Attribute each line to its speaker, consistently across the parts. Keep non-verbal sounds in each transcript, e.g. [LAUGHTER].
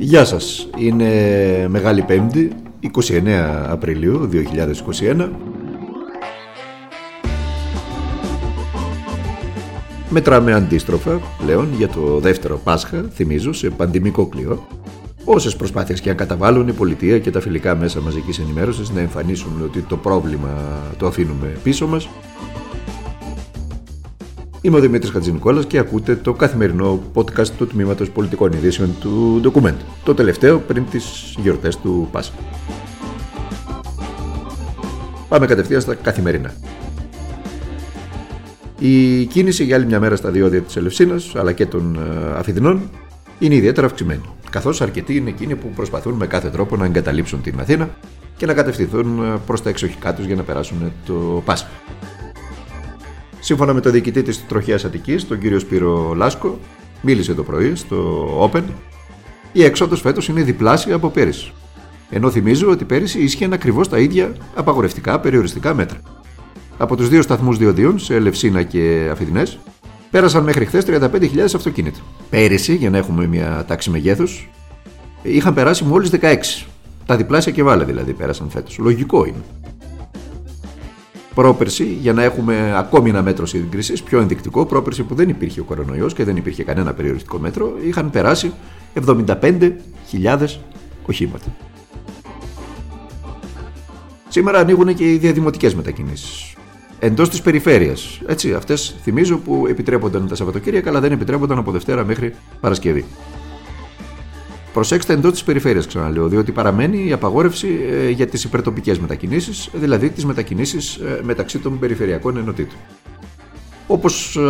Speaker 1: Γεια σας, είναι Μεγάλη Πέμπτη, 29 Απριλίου 2021. Μετράμε αντίστροφα πλέον για το δεύτερο Πάσχα, θυμίζω, σε πανδημικό κλειό. Όσες προσπάθειες και αν καταβάλουν η πολιτεία και τα φιλικά μέσα μαζικής ενημέρωσης να εμφανίσουν ότι το πρόβλημα το αφήνουμε πίσω μας, Είμαι ο Δημήτρης Χατζηνικόλας και ακούτε το καθημερινό podcast του Τμήματος Πολιτικών Ειδήσεων του Document, το τελευταίο πριν τις γιορτές του Πάσχα. Πάμε κατευθείαν στα καθημερινά. Η κίνηση για άλλη μια μέρα στα διόδια της Ελευσίνας αλλά και των ε, Αφιδινών είναι ιδιαίτερα αυξημένη, καθώς αρκετοί είναι εκείνοι που προσπαθούν με κάθε τρόπο να εγκαταλείψουν την Αθήνα και να κατευθυνθούν ε, προς τα εξοχικά τους για να περάσουν το Πάσχα. Σύμφωνα με το διοικητή της Τροχέα Αττικής, τον κύριο Σπύρο Λάσκο, μίλησε το πρωί στο Open, η έξοδος φέτος είναι διπλάσια από πέρυσι. Ενώ θυμίζω ότι πέρυσι ίσχυαν ακριβώς τα ίδια απαγορευτικά περιοριστικά μέτρα. Από τους δύο σταθμούς διοδίων, σε Ελευσίνα και Αφιδινέ, πέρασαν μέχρι χθες 35.000 αυτοκίνητα. Πέρυσι, για να έχουμε μια τάξη μεγέθους, είχαν περάσει μόλις 16. Τα διπλάσια και βάλε δηλαδή πέρασαν φέτος. Λογικό είναι πρόπερση, για να έχουμε ακόμη ένα μέτρο σύγκριση, πιο ενδεικτικό, πρόπερση που δεν υπήρχε ο κορονοϊός και δεν υπήρχε κανένα περιοριστικό μέτρο, είχαν περάσει 75.000 οχήματα. Σήμερα ανοίγουν και οι διαδημοτικές μετακινήσεις. Εντός της περιφέρειας. Έτσι, αυτές θυμίζω που επιτρέπονταν τα Σαββατοκύριακα, αλλά δεν επιτρέπονταν από Δευτέρα μέχρι Παρασκευή. Προσέξτε εντός της περιφέρειας, ξαναλέω, διότι παραμένει η απαγόρευση ε, για τις υπερτοπικές μετακινήσεις, δηλαδή τις μετακινήσεις ε, μεταξύ των περιφερειακών ενωτήτων. Όπως ε,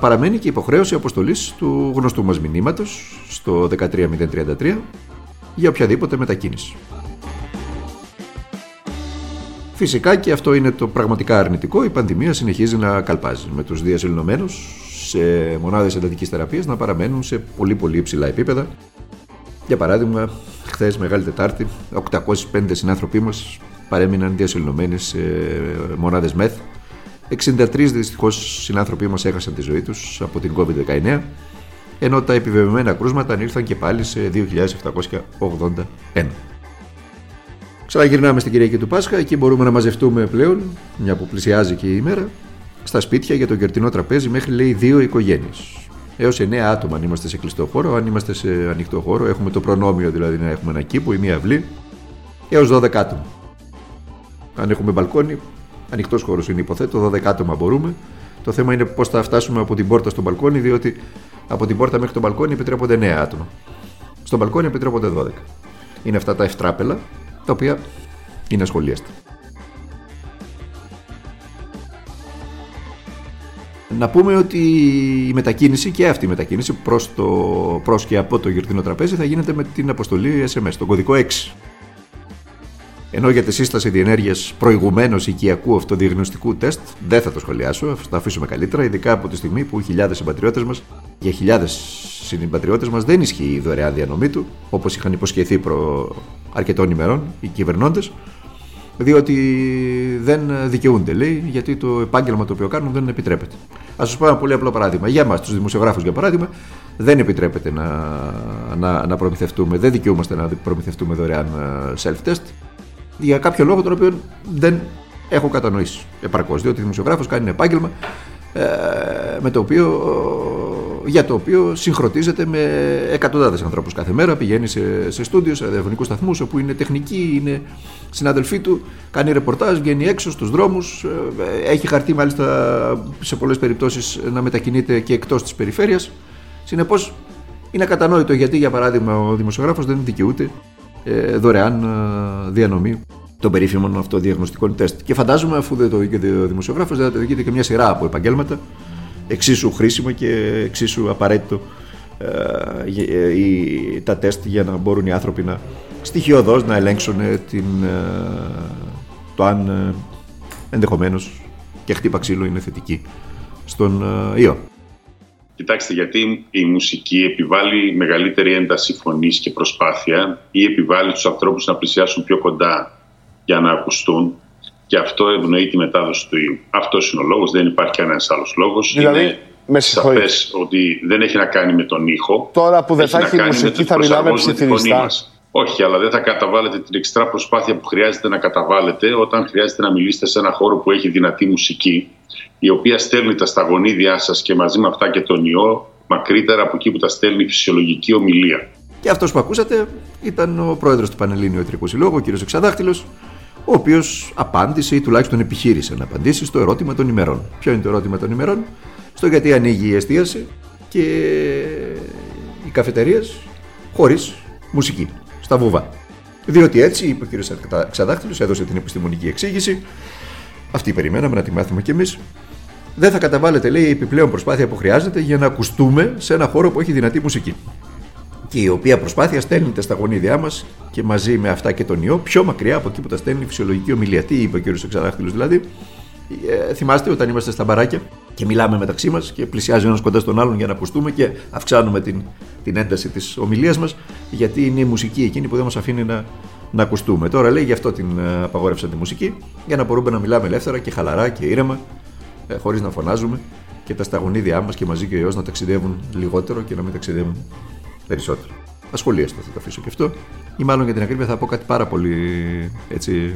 Speaker 1: παραμένει και η υποχρέωση αποστολής του γνωστού μας μηνύματος στο 13033 για οποιαδήποτε μετακίνηση. Φυσικά και αυτό είναι το πραγματικά αρνητικό, η πανδημία συνεχίζει να καλπάζει με τους διασυλληνωμένους σε μονάδες εντατικής θεραπείας να παραμένουν σε πολύ πολύ υψηλά επίπεδα για παράδειγμα, χθες Μεγάλη Τετάρτη, 805 συνάνθρωποι μας παρέμειναν διασυλληνωμένοι σε μονάδες ΜΕΘ. 63 δυστυχώς συνάνθρωποι μας έχασαν τη ζωή τους από την COVID-19, ενώ τα επιβεβαιωμένα κρούσματα ανήλθαν και πάλι σε 2.781. Ξαναγυρνάμε στην Κυριακή του Πάσχα, εκεί μπορούμε να μαζευτούμε πλέον, μια που πλησιάζει και η ημέρα, στα σπίτια για το κερτινό τραπέζι μέχρι λέει δύο οικογένειες έως 9 άτομα αν είμαστε σε κλειστό χώρο. Αν είμαστε σε ανοιχτό χώρο, έχουμε το προνόμιο δηλαδή να έχουμε ένα κήπο ή μία αυλή, έως 12 άτομα. Αν έχουμε μπαλκόνι, ανοιχτός χώρος είναι υποθέτω, 12 άτομα μπορούμε. Το θέμα είναι πώς θα φτάσουμε από την πόρτα στο μπαλκόνι, διότι από την πόρτα μέχρι το μπαλκόνι επιτρέπονται 9 άτομα. Στο μπαλκόνι επιτρέπονται 12. Είναι αυτά τα ευτράπελα, τα οποία είναι ασχολίαστα. Να πούμε ότι η μετακίνηση και αυτή η μετακίνηση προς, το, προς και από το γιορτινό τραπέζι θα γίνεται με την αποστολή SMS, τον κωδικό 6. Ενώ για τη σύσταση διενέργειας προηγουμένως οικιακού αυτοδιαγνωστικού τεστ δεν θα το σχολιάσω, θα το αφήσουμε καλύτερα, ειδικά από τη στιγμή που χιλιάδες συμπατριώτες μας, για χιλιάδες συμπατριώτες μας δεν ισχύει η δωρεάν διανομή του, όπως είχαν υποσχεθεί προ αρκετών ημερών οι κυβερνώντες, διότι δεν δικαιούνται, λέει, γιατί το επάγγελμα το οποίο κάνουν δεν επιτρέπεται. Α σας πω ένα πολύ απλό παράδειγμα. Για εμάς, τους δημοσιογράφους, για παράδειγμα, δεν επιτρέπεται να, να, να προμηθευτούμε, δεν δικαιούμαστε να προμηθευτούμε δωρεάν ε, self-test για κάποιο λόγο τον οποίο δεν έχω κατανοήσει επαρκώς. Διότι ο δημοσιογράφος κάνει ένα επάγγελμα ε, με το οποίο, για το οποίο συγχρονίζεται με εκατοντάδες ανθρώπους κάθε μέρα. Πηγαίνει σε, σε στούντιος, σε ραδιοφωνικού σταθμούς, όπου είναι τεχνικοί, είναι συναδελφοί του, κάνει ρεπορτάζ, βγαίνει έξω στους δρόμους. Ε, έχει χαρτί, μάλιστα, σε πολλές περιπτώσεις να μετακινείται και εκτός της περιφέρειας. Συνεπώς, είναι κατανόητο γιατί, για παράδειγμα, ο δημοσιογράφος δεν δικαιούται ε, δωρεάν ε, διανομή των περίφημων αυτοδιαγνωστικών τεστ. Και φαντάζομαι, αφού δεν το δίκαιο ο δημοσιογράφος, δεν θα το δίκαιο και μια σειρά από επαγγέλματα εξίσου χρήσιμο και εξίσου απαραίτητο ε, τα τεστ για να μπορούν οι άνθρωποι να στοιχειοδός να ελέγξουν την, το αν ενδεχομένως και χτύπα ξύλο είναι θετική στον ιό.
Speaker 2: Κοιτάξτε, γιατί η μουσική επιβάλλει μεγαλύτερη ένταση φωνής και προσπάθεια ή επιβάλλει τους ανθρώπους να πλησιάσουν πιο κοντά για να ακουστούν και αυτό ευνοεί τη μετάδοση του ιού. Αυτός είναι ο λόγος, δεν υπάρχει κανένας άλλος λόγος.
Speaker 3: Δηλαδή, είναι...
Speaker 2: με σαφές ότι δεν έχει να κάνει με τον ήχο.
Speaker 3: Τώρα που δεν θα έχει μουσική θα μιλάμε ψιθυριστά.
Speaker 2: Όχι, αλλά δεν θα καταβάλλετε την εξτρά προσπάθεια που χρειάζεται να καταβάλλετε όταν χρειάζεται να μιλήσετε σε ένα χώρο που έχει δυνατή μουσική, η οποία στέλνει τα σταγονίδια σας και μαζί με αυτά και τον ιό μακρύτερα από εκεί που τα στέλνει η φυσιολογική ομιλία.
Speaker 1: Και αυτός που ακούσατε ήταν ο πρόεδρος του Πανελλήνιου Ιατρικού Συλλόγου, ο κ. Εξαδάχτυλος, ο οποίος απάντησε ή τουλάχιστον επιχείρησε να απαντήσει στο ερώτημα των ημερών. Ποιο είναι το ερώτημα των ημερών, στο γιατί ανοίγει η εστίαση και οι καφετερίες χωρίς μουσική, στα βουβά. Διότι έτσι, είπε ο κ. Ξαδάχτυλος, έδωσε την επιστημονική εξήγηση. Αυτή περιμέναμε να τη μάθουμε κι εμείς. Δεν θα καταβάλλεται, λέει, η επιπλέον προσπάθεια που χρειάζεται για να ακουστούμε σε ένα χώρο που έχει δυνατή μουσική. Και η οποία προσπάθεια στέλνεται στα γονίδια μας και μαζί με αυτά και τον ιό πιο μακριά από εκεί που τα στέλνει η φυσιολογική ομιλία. Τι είπε ο κ. Εξαδάχτυλο δηλαδή, ε, θυμάστε όταν είμαστε στα μπαράκια και μιλάμε μεταξύ μας και πλησιάζει ένας κοντά στον άλλον για να ακουστούμε και αυξάνουμε την, την ένταση της ομιλίας μας, γιατί είναι η μουσική εκείνη που δεν μας αφήνει να, να ακουστούμε. Τώρα λέει γι' αυτό την ε, απαγόρευσαν τη μουσική, για να μπορούμε να μιλάμε ελεύθερα και χαλαρά και ήρεμα, ε, χωρίς να φωνάζουμε και τα σταγονίδια μας και μαζί και ο ιός να ταξιδεύουν λιγότερο και να μην ταξιδεύουν περισσότερο. Ασχολίαστο θα το αφήσω και αυτό. Ή μάλλον για την ακρίβεια θα πω κάτι πάρα πολύ έτσι,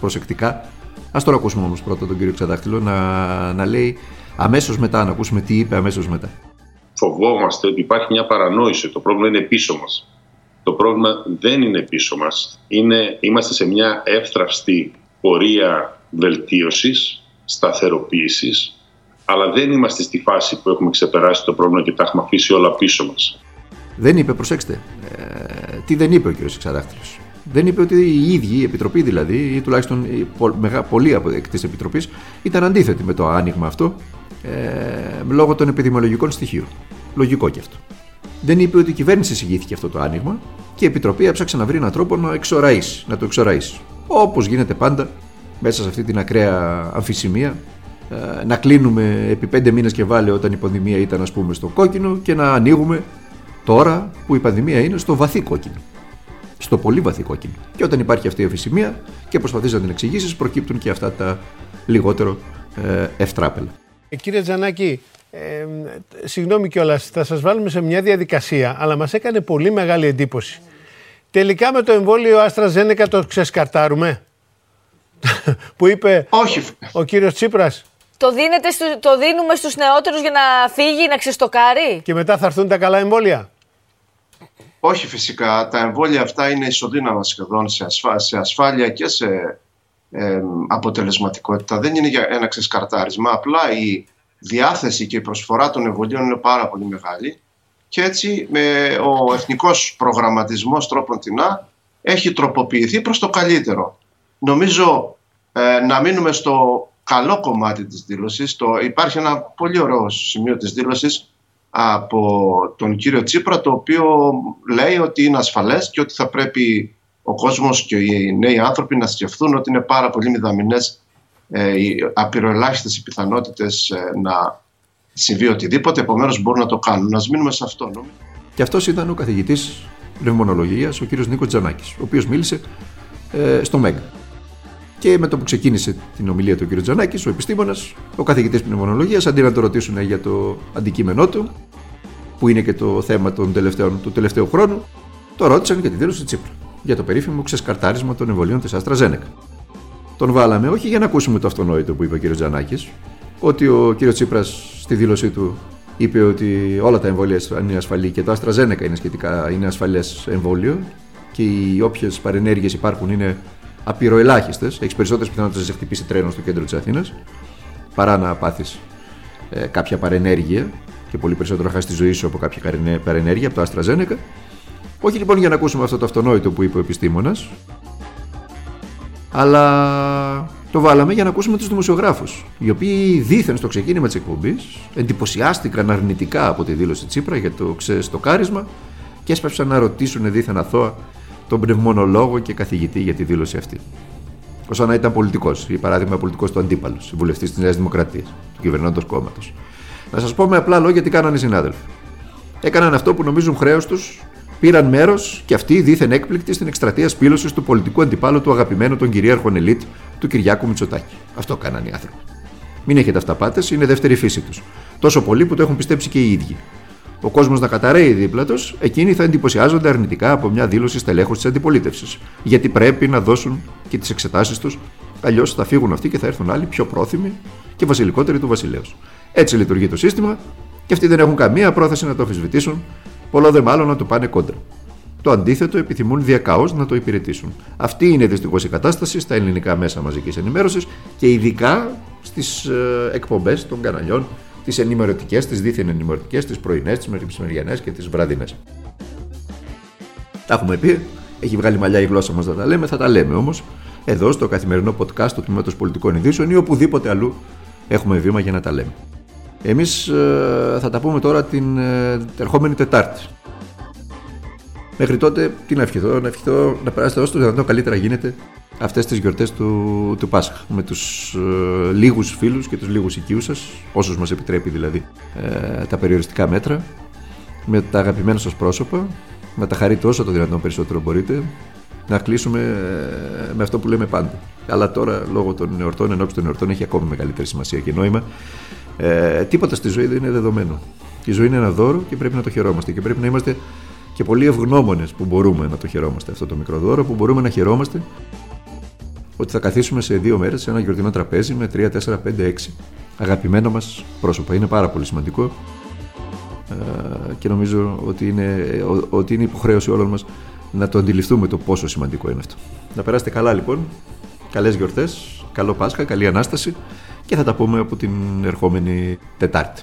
Speaker 1: προσεκτικά Α τώρα ακούσουμε όμως πρώτα τον κύριο Ξαδάχτυλο να, να λέει αμέσως μετά, να ακούσουμε τι είπε αμέσως μετά.
Speaker 2: Φοβόμαστε ότι υπάρχει μια παρανόηση. Το πρόβλημα είναι πίσω μας. Το πρόβλημα δεν είναι πίσω μας. Είμαστε σε μια εύθραυστη πορεία βελτίωσης, σταθεροποίησης, αλλά δεν είμαστε στη φάση που έχουμε ξεπεράσει το πρόβλημα και τα έχουμε αφήσει όλα πίσω μας.
Speaker 1: Δεν είπε, προσέξτε, ε, τι δεν είπε ο κ. Ξαδάχτυλο δεν είπε ότι η ίδια η Επιτροπή δηλαδή, ή τουλάχιστον πολλοί από τη Επιτροπής, ήταν αντίθετοι με το άνοιγμα αυτό ε, λόγω των επιδημιολογικών στοιχείων. Λογικό και αυτό. Δεν είπε ότι η κυβέρνηση εισηγήθηκε αυτό το άνοιγμα και η Επιτροπή έψαξε να βρει έναν τρόπο να, εξοραίσει, να το εξοραίσει. Όπως γίνεται πάντα μέσα σε αυτή την ακραία αμφισημία, ε, να κλείνουμε επί πέντε μήνες και βάλε όταν η πανδημία ήταν, ας πούμε, στο κόκκινο και να ανοίγουμε τώρα που η πανδημία είναι στο βαθύ κόκκινο στο πολύ βαθύ κόκκινο. Και όταν υπάρχει αυτή η αφησιμία και προσπαθείς να την εξηγήσεις, προκύπτουν και αυτά τα λιγότερο ε, ευτράπελα.
Speaker 3: Ε, κύριε Τζανάκη, ε, συγγνώμη κιόλας, θα σας βάλουμε σε μια διαδικασία, αλλά μας έκανε πολύ μεγάλη εντύπωση. Τελικά με το εμβόλιο Άστρα Ζένεκα το ξεσκαρτάρουμε; [LAUGHS] που είπε
Speaker 4: Όχι.
Speaker 3: ο κύριος Τσίπρας.
Speaker 5: Το, δίνετε, το δίνουμε στους νεότερους για να φύγει, να ξεστοκάρει;
Speaker 3: Και μετά θα έρθουν τα καλά εμβόλια;
Speaker 4: Όχι φυσικά. Τα εμβόλια αυτά είναι ισοδύναμα σχεδόν σε, σε ασφάλεια και σε ε, αποτελεσματικότητα. Δεν είναι για ένα ξεσκαρτάρισμα. Απλά η διάθεση και η προσφορά των εμβολίων είναι πάρα πολύ μεγάλη. Και έτσι με ο εθνικός προγραμματισμός τρόπον τεινά έχει τροποποιηθεί προς το καλύτερο. Νομίζω ε, να μείνουμε στο καλό κομμάτι της δήλωσης. Το, υπάρχει ένα πολύ ωραίο σημείο της δήλωσης από τον κύριο Τσίπρα το οποίο λέει ότι είναι ασφαλές και ότι θα πρέπει ο κόσμος και οι νέοι άνθρωποι να σκεφτούν ότι είναι πάρα πολύ μηδαμινές ε, οι απειροελάχιστες οι πιθανότητες ε, να συμβεί οτιδήποτε, επομένως μπορούν να το κάνουν. Να μείνουμε σε αυτό.
Speaker 1: Και αυτός ήταν ο καθηγητής πνευμονολογίας, ο κύριος Νίκος Τζανάκης, ο οποίος μίλησε ε, στο ΜΕΓ. Και με το που ξεκίνησε την ομιλία του κ. Τζανάκης, ο επιστήμονας, ο καθηγητής πνευμονολογίας, αντί να το ρωτήσουν για το αντικείμενό του, που είναι και το θέμα των τελευταίων, του τελευταίου χρόνου, το ρώτησαν για τη δήλωση Τσίπρα. Για το περίφημο ξεσκαρτάρισμα των εμβολίων της Άστρα Ζένεκα. Τον βάλαμε όχι για να ακούσουμε το αυτονόητο που είπε ο κ. Τζανάκης, ότι ο κ. Τσίπρας στη δήλωσή του είπε ότι όλα τα εμβόλια είναι ασφαλή και το Άστρα Ζένεκα είναι σχετικά είναι ασφαλές εμβόλιο και οι όποιες παρενέργειες υπάρχουν είναι απειροελάχιστες. Έχεις περισσότερες πιθανότητες να σε χτυπήσει τρένο στο κέντρο της Αθήνας παρά να πάθεις ε, κάποια παρενέργεια και πολύ περισσότερο να χάσεις τη ζωή σου από κάποια παρενέργεια από το AstraZeneca. Όχι λοιπόν για να ακούσουμε αυτό το αυτονόητο που είπε ο επιστήμονας, αλλά το βάλαμε για να ακούσουμε τους δημοσιογράφους, οι οποίοι δήθεν στο ξεκίνημα της εκπομπής εντυπωσιάστηκαν αρνητικά από τη δήλωση Τσίπρα για το ξεστοκάρισμα και έσπευσαν να ρωτήσουν δήθεν αθώα τον πνευμονολόγο και καθηγητή για τη δήλωση αυτή. Όσο να ήταν πολιτικός, ή παράδειγμα πολιτικός του αντίπαλου, βουλευτή της Νέας Δημοκρατίας, του κυβερνώντος κόμματος. Να σας πω με απλά λόγια τι κάνανε οι συνάδελφοι. Έκαναν αυτό που νομίζουν χρέος τους, πήραν μέρος και αυτοί δίθεν έκπληκτοι στην εκστρατεία σπήλωσης του πολιτικού αντιπάλου του αγαπημένου των κυρίαρχων ελίτ του Κυριάκου Μητσοτάκη. Αυτό κάνανε οι άνθρωποι. Μην έχετε αυταπάτες, είναι δεύτερη φύση τους. Τόσο πολύ που το έχουν πιστέψει και οι ίδιοι. Ο κόσμος να καταραίει δίπλα τους, εκείνοι θα εντυπωσιάζονται αρνητικά από μια δήλωση στελέχους της αντιπολίτευσης. Γιατί πρέπει να δώσουν και τις εξετάσεις τους, αλλιώς θα φύγουν αυτοί και θα έρθουν άλλοι πιο πρόθυμοι και βασιλικότεροι του βασιλέως. Έτσι λειτουργεί το σύστημα και αυτοί δεν έχουν καμία πρόθεση να το αμφισβητήσουν, πολλό δε μάλλον να το πάνε κόντρα. Το αντίθετο επιθυμούν διακαώς να το υπηρετήσουν. Αυτή είναι δυστυχώς η κατάσταση στα ελληνικά μέσα μαζικής ενημέρωσης και ειδικά στις ε, εκπομπές των καναλιών, τις ενημερωτικές, τις δίθεν ενημερωτικές, τις πρωινές, τις μεσημεριανές και τις βραδινές. Τα έχουμε πει, έχει βγάλει μαλλιά η γλώσσα μας να τα λέμε, θα τα λέμε όμως εδώ στο καθημερινό podcast του Τμήματος Πολιτικών Ειδήσεων ή οπουδήποτε αλλού έχουμε βήμα για να τα λέμε. Εμείς ε, θα τα πούμε τώρα την ε, ερχόμενη Τετάρτη. Μέχρι τότε, τι να ευχηθώ, να ευχηθώ να περάσετε όσο το δυνατόν καλύτερα γίνεται αυτές τις γιορτές του, του Πάσχα με τους ε, λίγους φίλους και τους λίγους οικείους σας, όσους μας επιτρέπει δηλαδή ε, τα περιοριστικά μέτρα, με τα αγαπημένα σας πρόσωπα, να τα χαρείτε όσο το δυνατόν περισσότερο μπορείτε, να κλείσουμε ε, με αυτό που λέμε πάντα. Αλλά τώρα, λόγω των εορτών, ενώπιση των εορτών, έχει ακόμη μεγαλύτερη σημασία και νόημα. Ε, τίποτα στη ζωή δεν είναι δεδομένο. Η ζωή είναι ένα δώρο και πρέπει να το χαιρόμαστε και πρέπει να είμαστε και πολύ ευγνώμονες που μπορούμε να το χαιρόμαστε αυτό το μικρό δώρο, που μπορούμε να χαιρόμαστε ότι θα καθίσουμε σε δύο μέρες σε ένα γιορτινό τραπέζι με 3, 4, 5, 6 αγαπημένα μας πρόσωπα. Είναι πάρα πολύ σημαντικό ε, και νομίζω ότι είναι, ότι είναι υποχρέωση όλων μας να το αντιληφθούμε το πόσο σημαντικό είναι αυτό. Να περάσετε καλά λοιπόν, καλές γιορτές, καλό Πάσχα, καλή Ανάσταση και θα τα πούμε από την ερχόμενη Τετάρτη.